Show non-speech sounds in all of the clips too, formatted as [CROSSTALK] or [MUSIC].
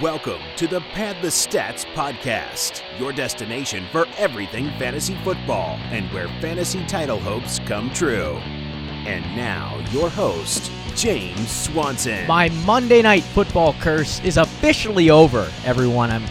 Welcome to the Pad the Stats podcast, your destination for everything fantasy football and where fantasy title hopes come true. And now, your host, James Swanson. My Monday night football curse is officially over, everyone. I'm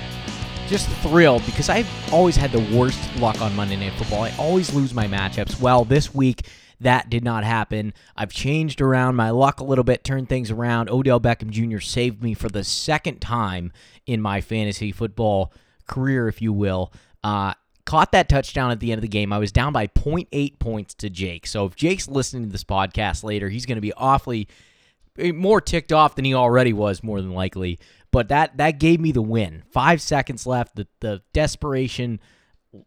just thrilled because I've always had the worst luck on Monday night football. I always lose my matchups. Well, this week, that did not happen. I've changed around my luck a little bit, turned things around. Odell Beckham Jr. saved me for the second time in my fantasy football career, if you will. Uh, caught that touchdown at the end of the game. I was down by 0.8 points to Jake. So if Jake's listening to this podcast later, he's going to be awfully eh, more ticked off than he already was, more than likely. But that that gave me the win. Five seconds left. The the desperation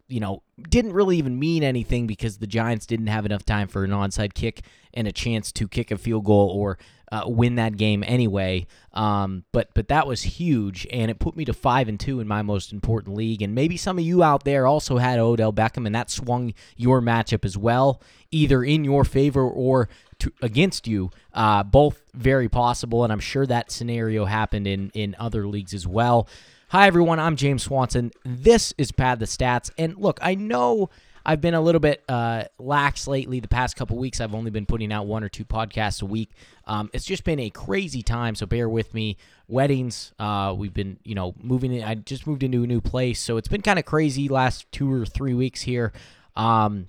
you know, didn't really even mean anything because the Giants didn't have enough time for an onside kick and a chance to kick a field goal or uh, win that game anyway. Um, but but that was huge, and it put me to five and two in my most important league. And maybe some of you out there also had Odell Beckham, and that swung your matchup as well, either in your favor or to, against you. Uh, both very possible, and I'm sure that scenario happened in in other leagues as well. Hi, everyone. I'm James Swanson. This is Pad the Stats. And look, I know I've been a little bit uh, lax lately. The past couple weeks, I've only been putting out one or two podcasts a week. Um, it's just been a crazy time, so bear with me. Weddings, uh, we've been, you know, moving. In, I just moved into a new place, so it's been kind of crazy last two or three weeks here. Um,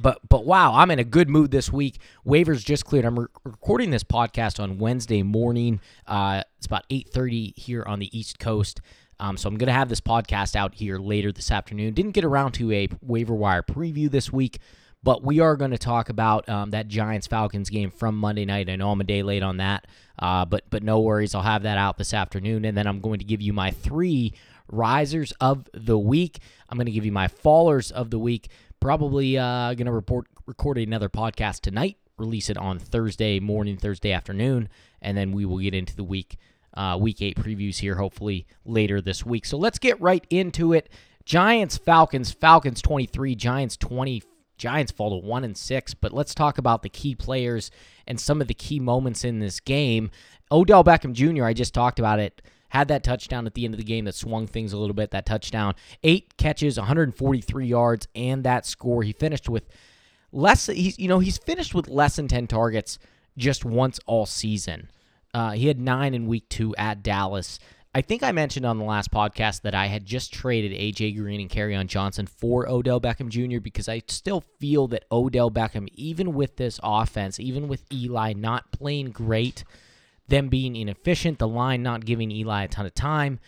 but but wow, I'm in a good mood this week. Waivers just cleared. I'm re- recording this podcast on Wednesday morning. Uh, it's about 8:30 here on the East Coast. Um, so I'm going to have this podcast out here later this afternoon. Didn't get around to a waiver wire preview this week, but we are going to talk about um, that Giants Falcons game from Monday night. I know I'm a day late on that, uh, but but no worries. I'll have that out this afternoon, and then I'm going to give you my three risers of the week. I'm going to give you my fallers of the week. Probably uh, going to report record another podcast tonight. Release it on Thursday morning, Thursday afternoon, and then we will get into the week uh, week eight previews here, hopefully later this week. So let's get right into it. Giants, Falcons, Falcons 23, Giants 20. Giants fall to 1 and 6, but let's talk about the key players and some of the key moments in this game. Odell Beckham Jr., I just talked about it, had that touchdown at the end of the game that swung things a little bit. That touchdown, eight catches, 143 yards, and that score. He finished with less. He's you know he's finished with less than 10 targets just once all season. Uh, he had nine in week two at Dallas. I think I mentioned on the last podcast that I had just traded AJ Green and Kerryon Johnson for Odell Beckham Jr. because I still feel that Odell Beckham, even with this offense, even with Eli not playing great, them being inefficient, the line not giving Eli a ton of time,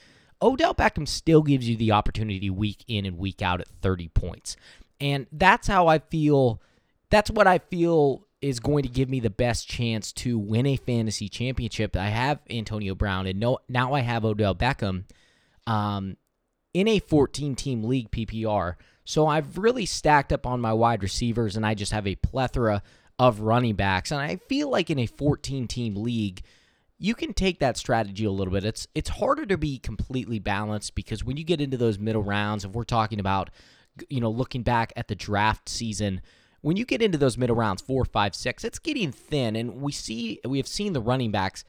Odell Beckham still gives you the opportunity week in and week out at 30 points. And that's how I feel. That's what I feel is going to give me the best chance to win a fantasy championship. I have Antonio Brown, and no, now I have Odell Beckham um, in a 14 team league PPR. So I've really stacked up on my wide receivers, and I just have a plethora of running backs. And I feel like in a 14 team league, you can take that strategy a little bit. It's it's harder to be completely balanced because when you get into those middle rounds, if we're talking about, you know, looking back at the draft season when you get into those middle rounds, four, five, six, it's getting thin, and we see we have seen the running backs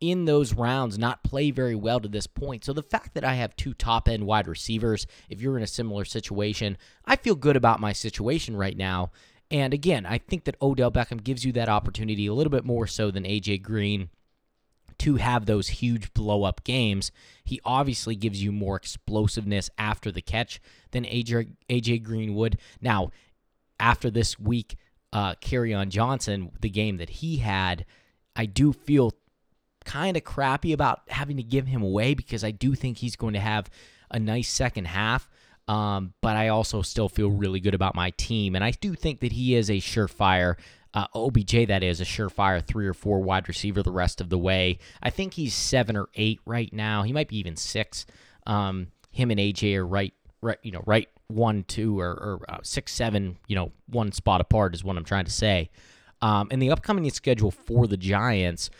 in those rounds not play very well to this point. So the fact that I have two top end wide receivers, if you're in a similar situation, I feel good about my situation right now. And again, I think that Odell Beckham gives you that opportunity a little bit more so than AJ Green to have those huge blow up games. He obviously gives you more explosiveness after the catch than AJ, AJ Green would. Now, after this week, uh, Kerryon Johnson, the game that he had, I do feel kind of crappy about having to give him away because I do think he's going to have a nice second half. Um, but I also still feel really good about my team, and I do think that he is a surefire. Uh, OBJ, that is a surefire three or four wide receiver the rest of the way. I think he's seven or eight right now. He might be even six. Um, him and AJ are right, right, you know, right one, two, or, or uh, six, seven, you know, one spot apart is what I'm trying to say. Um, in the upcoming schedule for the Giants,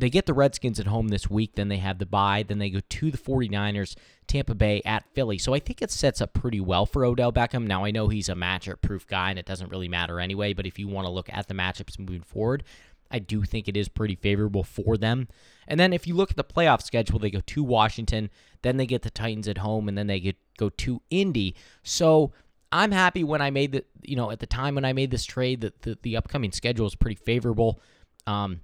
they get the Redskins at home this week, then they have the bye, then they go to the 49ers, Tampa Bay at Philly. So I think it sets up pretty well for Odell Beckham. Now I know he's a matchup proof guy and it doesn't really matter anyway, but if you want to look at the matchups moving forward, I do think it is pretty favorable for them. And then if you look at the playoff schedule, they go to Washington, then they get the Titans at home, and then they get go to Indy. So I'm happy when I made the you know at the time when I made this trade that the, the upcoming schedule is pretty favorable. Um,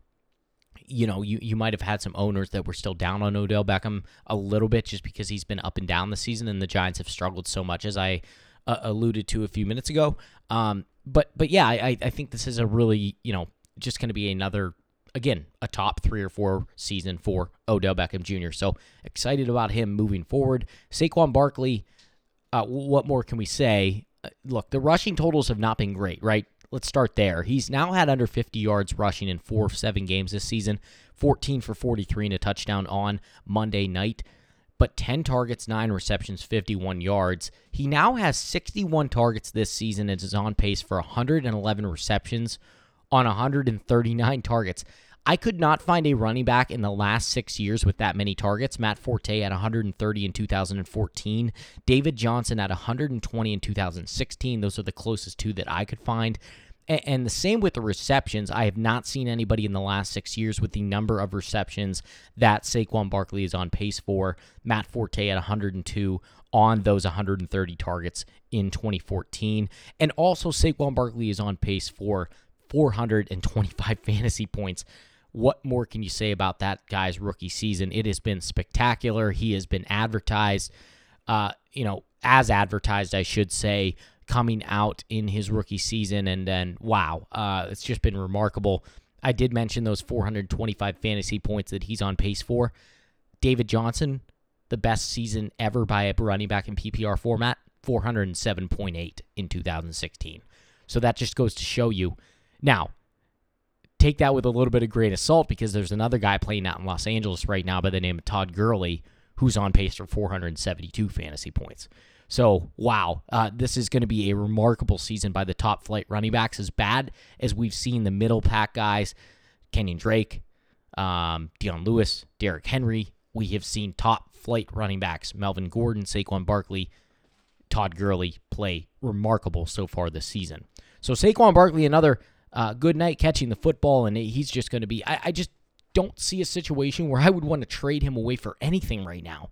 you know, you, you might have had some owners that were still down on Odell Beckham a little bit just because he's been up and down the season, and the Giants have struggled so much, as I uh, alluded to a few minutes ago. Um, but but yeah, I, I think this is a really you know just going to be another again a top three or four season for Odell Beckham Jr. So excited about him moving forward. Saquon Barkley, uh, what more can we say? Uh, look, the rushing totals have not been great, right? Let's start there. He's now had under 50 yards rushing in four of seven games this season, 14 for 43 and a touchdown on Monday night, but 10 targets, 9 receptions, 51 yards. He now has 61 targets this season and is on pace for 111 receptions on 139 targets. I could not find a running back in the last six years with that many targets. Matt Forte at 130 in 2014, David Johnson at 120 in 2016. Those are the closest two that I could find. And the same with the receptions. I have not seen anybody in the last six years with the number of receptions that Saquon Barkley is on pace for. Matt Forte at 102 on those 130 targets in 2014. And also, Saquon Barkley is on pace for 425 [LAUGHS] fantasy points. What more can you say about that guy's rookie season? It has been spectacular. He has been advertised, uh, you know, as advertised, I should say, coming out in his rookie season. And then, wow, uh, it's just been remarkable. I did mention those 425 fantasy points that he's on pace for. David Johnson, the best season ever by a running back in PPR format, 407.8 in 2016. So that just goes to show you now, take that with a little bit of grain of salt because there's another guy playing out in Los Angeles right now by the name of Todd Gurley who's on pace for 472 fantasy points. So, wow, uh, this is going to be a remarkable season by the top flight running backs. As bad as we've seen the middle pack guys, Kenyan Drake, um, Dion Lewis, Derrick Henry, we have seen top flight running backs, Melvin Gordon, Saquon Barkley, Todd Gurley play remarkable so far this season. So, Saquon Barkley, another uh, good night catching the football, and he's just going to be. I, I just don't see a situation where I would want to trade him away for anything right now.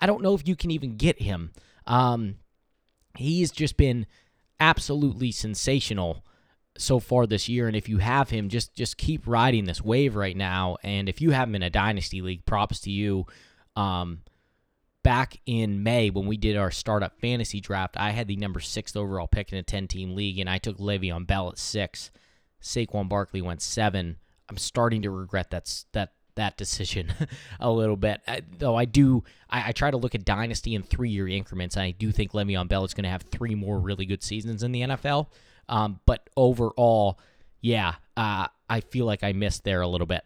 I don't know if you can even get him. Um, he's just been absolutely sensational so far this year, and if you have him, just just keep riding this wave right now. And if you have him in a dynasty league, props to you. Um, back in May when we did our startup fantasy draft, I had the number six overall pick in a ten team league, and I took Le'Veon Bell at six. Saquon Barkley went seven. I'm starting to regret that that that decision [LAUGHS] a little bit. I, though I do, I, I, try to look at dynasty in three year increments, and I do think Le'Veon Bell is going to have three more really good seasons in the NFL. Um, but overall, yeah, uh, I feel like I missed there a little bit.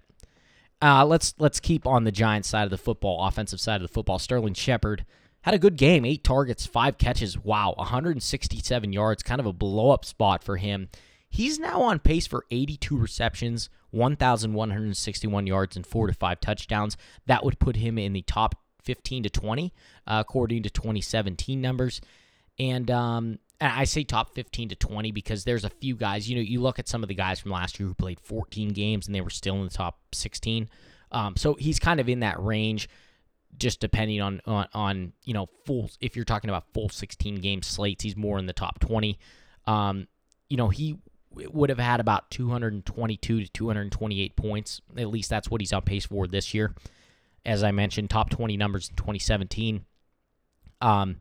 Uh, let's let's keep on the Giants side of the football, offensive side of the football. Sterling Shepard had a good game, eight targets, five catches. Wow, 167 yards, kind of a blow up spot for him. He's now on pace for 82 receptions, 1,161 yards, and four to five touchdowns. That would put him in the top 15 to 20, uh, according to 2017 numbers. And um, I say top 15 to 20 because there's a few guys. You know, you look at some of the guys from last year who played 14 games and they were still in the top 16. Um, so he's kind of in that range, just depending on, on on you know full. If you're talking about full 16 game slates, he's more in the top 20. Um, you know, he would have had about 222 to 228 points. At least that's what he's on pace for this year. As I mentioned, top 20 numbers in 2017. Um,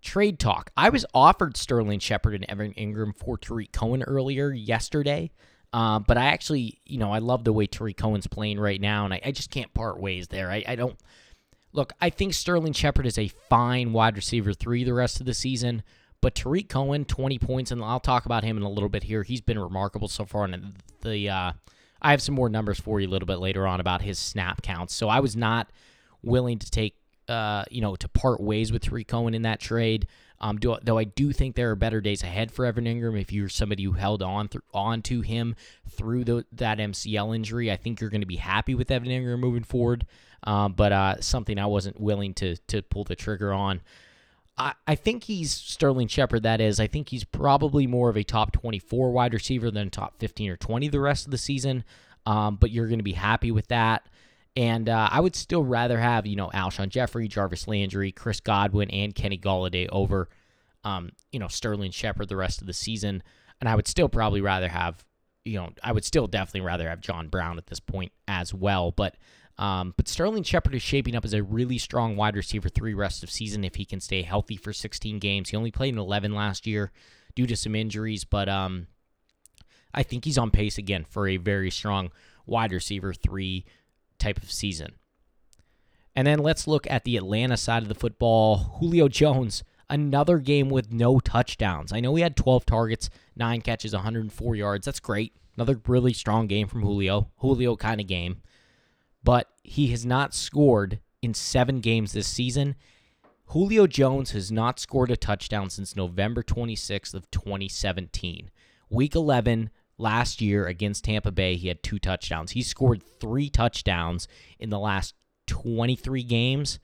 trade talk. I was offered Sterling Shepard and Evan Engram for Tarik Cohen earlier yesterday. Uh, but I actually, you know, I love the way Tarik Cohen's playing right now, and I, I just can't part ways there. I, I don't look. I think Sterling Shepard is a fine wide receiver three the rest of the season. But Tarik Cohen, 20 points, and I'll talk about him in a little bit here. He's been remarkable so far. And the uh, I have some more numbers for you a little bit later on about his snap counts. So I was not willing to take, uh, you know, to part ways with Tarik Cohen in that trade. Um, do, though I do think there are better days ahead for Evan Engram. if you're somebody who held on th- on to him through the, that MCL injury. I think you're going to be happy with Evan Engram moving forward. Um, but uh, something I wasn't willing to to pull the trigger on. I, think he's Sterling Shepard, that is. I think he's probably more of a top 24 wide receiver than top 15 or 20 the rest of the season. Um, but you're going to be happy with that. And uh, I would still rather have, you know, Alshon Jeffery, Jarvis Landry, Chris Godwin, and Kenny Golladay over, um, you know, Sterling Shepard the rest of the season. And I would still probably rather have, you know, I would still definitely rather have John Brown at this point as well. But um, but Sterling Shepard is shaping up as a really strong wide receiver three rest of season if he can stay healthy for 16 games. He only played in 11 last year due to some injuries, but um, I think he's on pace again for a very strong wide receiver three type of season. And then let's look at the Atlanta side of the football. Julio Jones, another game with no touchdowns. I know he had 12 targets, nine catches, 104 yards. That's great. Another really strong game from Julio. Julio kind of game but he has not scored in seven games this season. Julio Jones has not scored a touchdown since November 26th of 2017. Week 11 last year against Tampa Bay, he had two touchdowns. He scored three touchdowns in the last 23 games.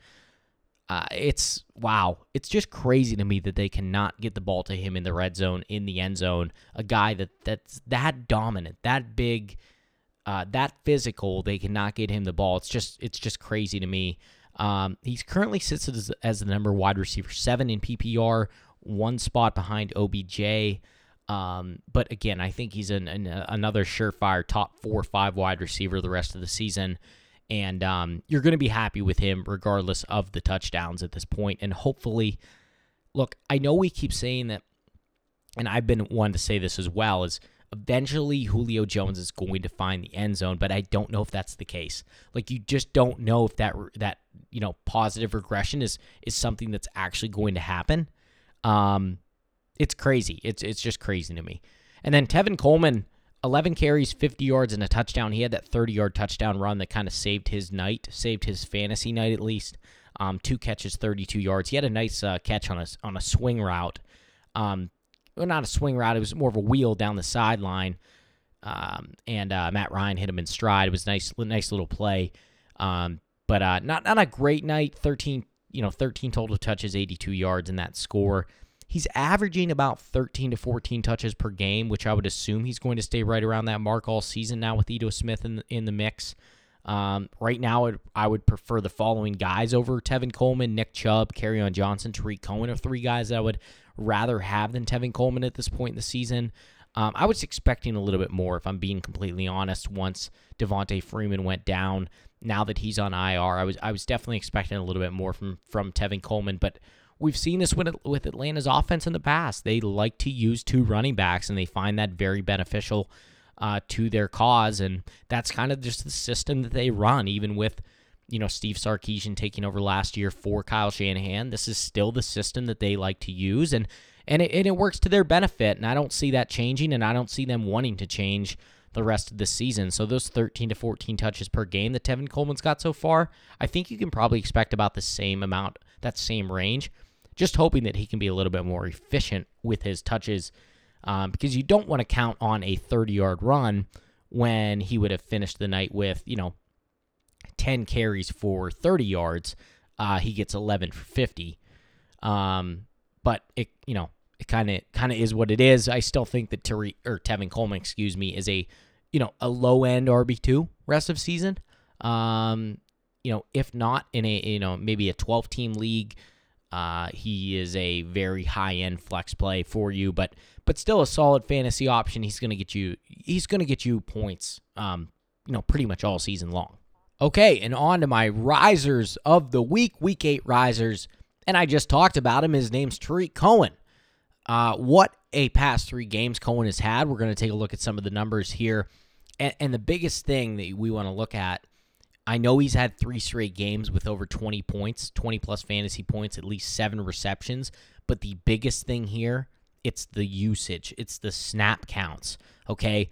Uh, it's wow. It's just crazy to me that they cannot get the ball to him in the red zone, in the end zone. A guy that that's that dominant, that big, uh, that physical, they cannot get him the ball. It's just it's just crazy to me. Um, he's currently sits as, as the number wide receiver seven in PPR, one spot behind OBJ. Um, but again, I think he's an, an, another surefire top four or five wide receiver the rest of the season. And um, you're going to be happy with him regardless of the touchdowns at this point. And hopefully, look, I know we keep saying that, and I've been one to say this as well, is Eventually, Julio Jones is going to find the end zone, but I don't know if that's the case. Like you just don't know if that that you know positive regression is is something that's actually going to happen. Um, it's crazy. It's it's just crazy to me. And then Tevin Coleman, 11 carries, 50 yards, and a touchdown. He had that 30 yard touchdown run that kind of saved his night, saved his fantasy night at least. Um, two catches, 32 yards. He had a nice uh, catch on a on a swing route. Um, well, not a swing route. It was more of a wheel down the sideline. Um, and uh, Matt Ryan hit him in stride. It was nice, nice little play. Um, but uh, not not a great night. Thirteen, you know, thirteen total touches, eighty-two yards in that score. He's averaging about 13 to 14 touches per game, which I would assume he's going to stay right around that mark all season now with Ito Smith in the, in the mix. Um, right now, I would prefer the following guys over Tevin Coleman, Nick Chubb, Kerryon Johnson, Tarik Cohen are three guys that I would rather have than Tevin Coleman at this point in the season. Um, I was expecting a little bit more, if I'm being completely honest. Once Devonta Freeman went down, now that he's on IR, I was I was definitely expecting a little bit more from from Tevin Coleman. But we've seen this with with Atlanta's offense in the past. They like to use two running backs, and they find that very beneficial uh, to their cause. And that's kind of just the system that they run, even with you know, Steve Sarkisian taking over last year for Kyle Shanahan. This is still the system that they like to use, and and it, and it works to their benefit. And I don't see that changing, and I don't see them wanting to change the rest of the season. So those 13 to 14 touches per game that Tevin Coleman's got so far, I think you can probably expect about the same amount, that same range. Just hoping that he can be a little bit more efficient with his touches, um, because you don't want to count on a 30 yard run when he would have finished the night with you know 10 carries for 30 yards. Uh, he gets 11 for 50. Um, but it, you know, it kind of kind of is what it is. I still think that Terry or Tevin Coleman, excuse me, is a you know a low end RB two rest of season. Um, you know, if not in a you know maybe a 12 team league, uh, he is a very high end flex play for you, but but still a solid fantasy option. He's gonna get you he's gonna get you points. Um, you know, pretty much all season long. Okay, and on to my risers of the week, week eight risers. And I just talked about him. His name's Tarik Cohen. Uh, what a past three games Cohen has had. We're going to take a look at some of the numbers here. And, and the biggest thing that we want to look at, I know he's had three straight games with over 20 points, 20 plus fantasy points, at least seven receptions. But the biggest thing here, it's the usage, it's the snap counts. Okay.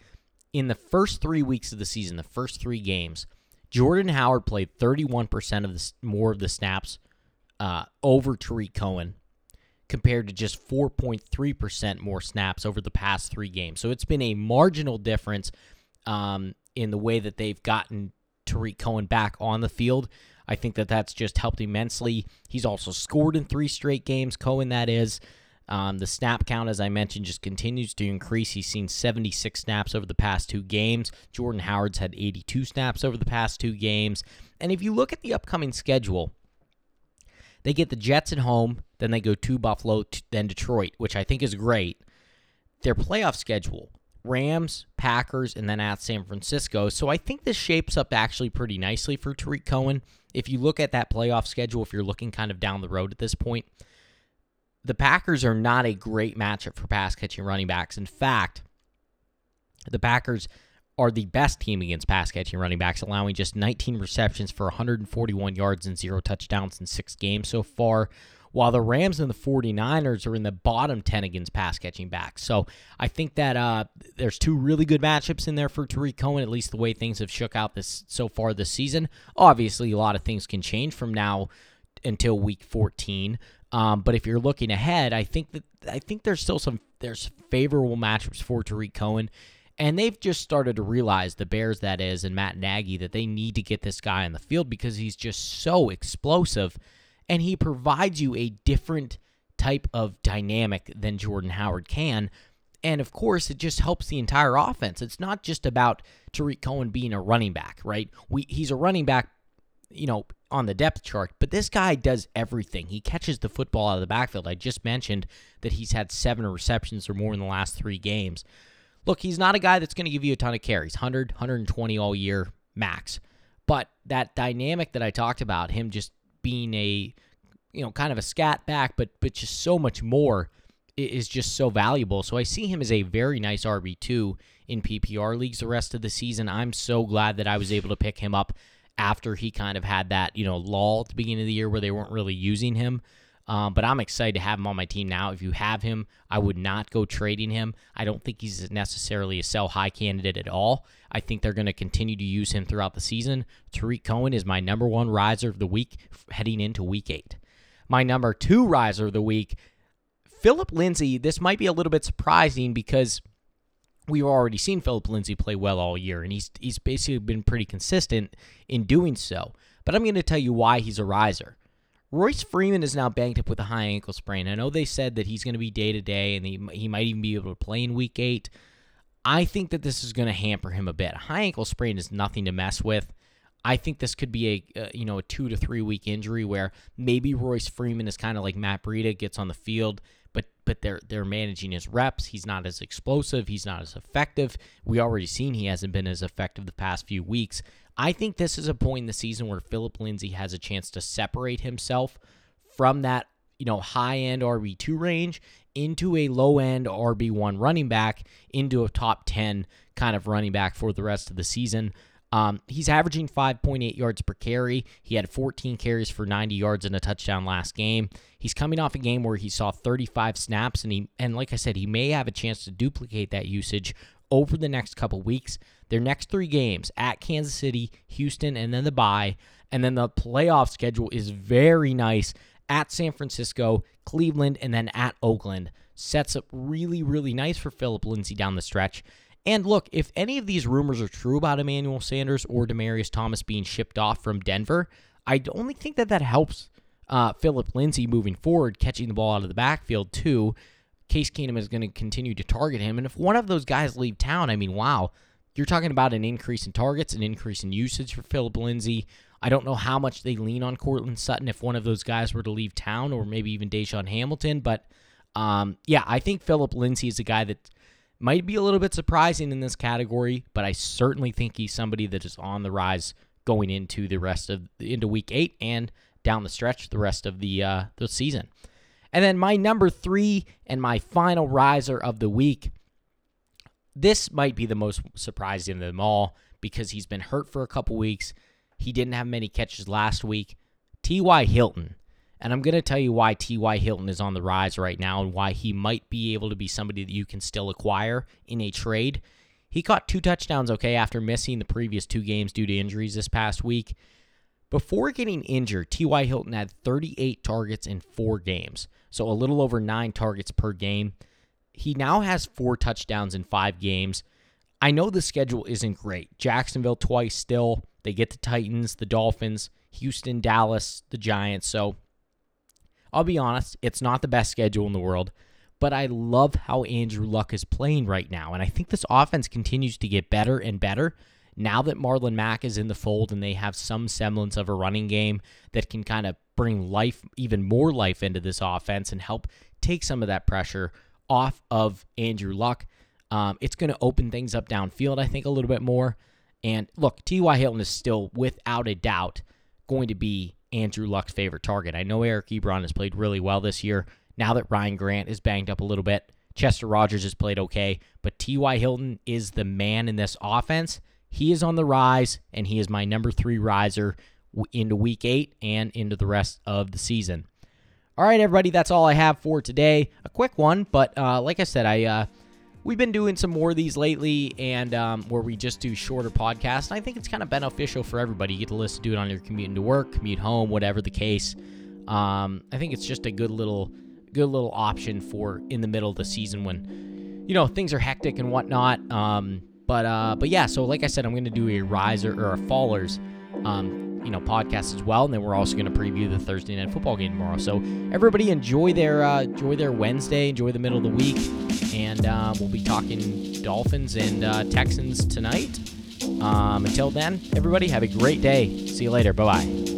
In the first three weeks of the season, the first three games, Jordan Howard played 31% of the more of the snaps uh, over Tarik Cohen compared to just 4.3% more snaps over the past three games. So it's been a marginal difference um, in the way that they've gotten Tarik Cohen back on the field. I think that that's just helped immensely. He's also scored in three straight games, Cohen, that is. Um, the snap count, as I mentioned, just continues to increase. He's seen 76 snaps over the past two games. Jordan Howard's had 82 snaps over the past two games. And if you look at the upcoming schedule, they get the Jets at home, then they go to Buffalo, then Detroit, which I think is great. Their playoff schedule Rams, Packers, and then at San Francisco. So I think this shapes up actually pretty nicely for Tarik Cohen. If you look at that playoff schedule, if you're looking kind of down the road at this point, the Packers are not a great matchup for pass catching running backs. In fact, the Packers are the best team against pass catching running backs, allowing just 19 receptions for 141 yards and zero touchdowns in six games so far while the Rams and the 49ers are in the bottom 10 against pass catching backs. So I think that uh, there's two really good matchups in there for Tarik Cohen, at least the way things have shook out this so far this season. Obviously, a lot of things can change from now until week 14. Um, but if you're looking ahead, I think that I think there's still some there's favorable matchups for Tarik Cohen. And they've just started to realize, the Bears, that is, and Matt Nagy, that they need to get this guy on the field because he's just so explosive and he provides you a different type of dynamic than Jordan Howard can. And of course, it just helps the entire offense. It's not just about Tarik Cohen being a running back, right? We he's a running back, you know, on the depth chart, but this guy does everything. He catches the football out of the backfield. I just mentioned that he's had seven receptions or more in the last three games. Look, he's not a guy that's going to give you a ton of carries, 100, 120 all year max. But that dynamic that I talked about, him just being a you know kind of a scat back, but but just so much more is just so valuable. So I see him as a very nice RB two in PPR leagues the rest of the season. I'm so glad that I was able to pick him up after he kind of had that you know lull at the beginning of the year where they weren't really using him. Um, but I'm excited to have him on my team now. If you have him, I would not go trading him. I don't think he's necessarily a sell high candidate at all. I think they're going to continue to use him throughout the season. Tarik Cohen is my number one riser of the week heading into week eight. My number two riser of the week, Philip Lindsay. This might be a little bit surprising because we've already seen Philip Lindsay play well all year, and he's he's basically been pretty consistent in doing so. But I'm going to tell you why he's a riser. Royce Freeman is now banked up with a high ankle sprain. I know they said that he's going to be day to day and he, he might even be able to play in week eight. I think that this is going to hamper him a bit. A high ankle sprain is nothing to mess with. I think this could be a uh, you know a two to three week injury where maybe Royce Freeman is kind of like Matt Breida gets on the field, but but they're they're managing his reps. He's not as explosive. He's not as effective. We already seen he hasn't been as effective the past few weeks. I think this is a point in the season where Philip Lindsay has a chance to separate himself from that, you know, high end RB2 range into a low end RB1 running back into a top 10 kind of running back for the rest of the season. Um, he's averaging 5.8 yards per carry. He had 14 carries for 90 yards and a touchdown last game. He's coming off a game where he saw 35 snaps, and he and like I said, he may have a chance to duplicate that usage over the next couple weeks. Their next three games at Kansas City, Houston, and then the bye. And then the playoff schedule is very nice at San Francisco, Cleveland, and then at Oakland. Sets up really, really nice for Philip Lindsay down the stretch. And look, if any of these rumors are true about Emmanuel Sanders or Demaryius Thomas being shipped off from Denver, I only think that that helps uh, Philip Lindsay moving forward, catching the ball out of the backfield too. Case Keenum is going to continue to target him. And if one of those guys leave town, I mean, wow, you're talking about an increase in targets, an increase in usage for Philip Lindsay. I don't know how much they lean on Courtland Sutton if one of those guys were to leave town, or maybe even DaeSean Hamilton. But um, yeah, I think Philip Lindsay is a guy that might be a little bit surprising in this category, but I certainly think he's somebody that is on the rise going into the rest of into week eight and down the stretch the rest of the uh, the season. And then my number three and my final riser of the week. This might be the most surprising of them all because he's been hurt for a couple weeks. He didn't have many catches last week. T.Y. Hilton. And I'm going to tell you why T.Y. Hilton is on the rise right now and why he might be able to be somebody that you can still acquire in a trade. He caught two touchdowns, okay, after missing the previous two games due to injuries this past week. Before getting injured, T.Y. Hilton had 38 targets in four games, so a little over nine targets per game. He now has four touchdowns in five games. I know the schedule isn't great. Jacksonville twice still. They get the Titans, the Dolphins. Houston, Dallas, the Giants. So I'll be honest, it's not the best schedule in the world, but I love how Andrew Luck is playing right now. And I think this offense continues to get better and better now that Marlon Mack is in the fold and they have some semblance of a running game that can kind of bring life, even more life into this offense and help take some of that pressure off of Andrew Luck. Um, it's going to open things up downfield, I think, a little bit more. And look, T.Y. Hilton is still, without a doubt, going to be Andrew Luck's favorite target. I know Eric Ebron has played really well this year. Now that Ryan Grant is banged up a little bit, Chester Rogers has played okay, but T.Y. Hilton is the man in this offense. He is on the rise, and he is my number three riser into week eight and into the rest of the season. All right, everybody, that's all I have for today. A quick one, but uh, like I said, I uh, we've been doing some more of these lately, and um, where we just do shorter podcasts. I think it's kind of beneficial for everybody. You get to listen to it on your commute into work, commute home, whatever the case. Um, I think it's just a good little, good little option for in the middle of the season when, you know, things are hectic and whatnot. Um, but uh, but yeah, so like I said, I'm to do a riser or a fallers. Um, you know podcast as well, and then we're also to preview the Thursday night football game tomorrow. So everybody enjoy their uh, enjoy their Wednesday, enjoy the middle of the week, and uh, we'll be talking Dolphins and uh, Texans tonight. Um, until then, everybody have a great day. See you later. Bye bye.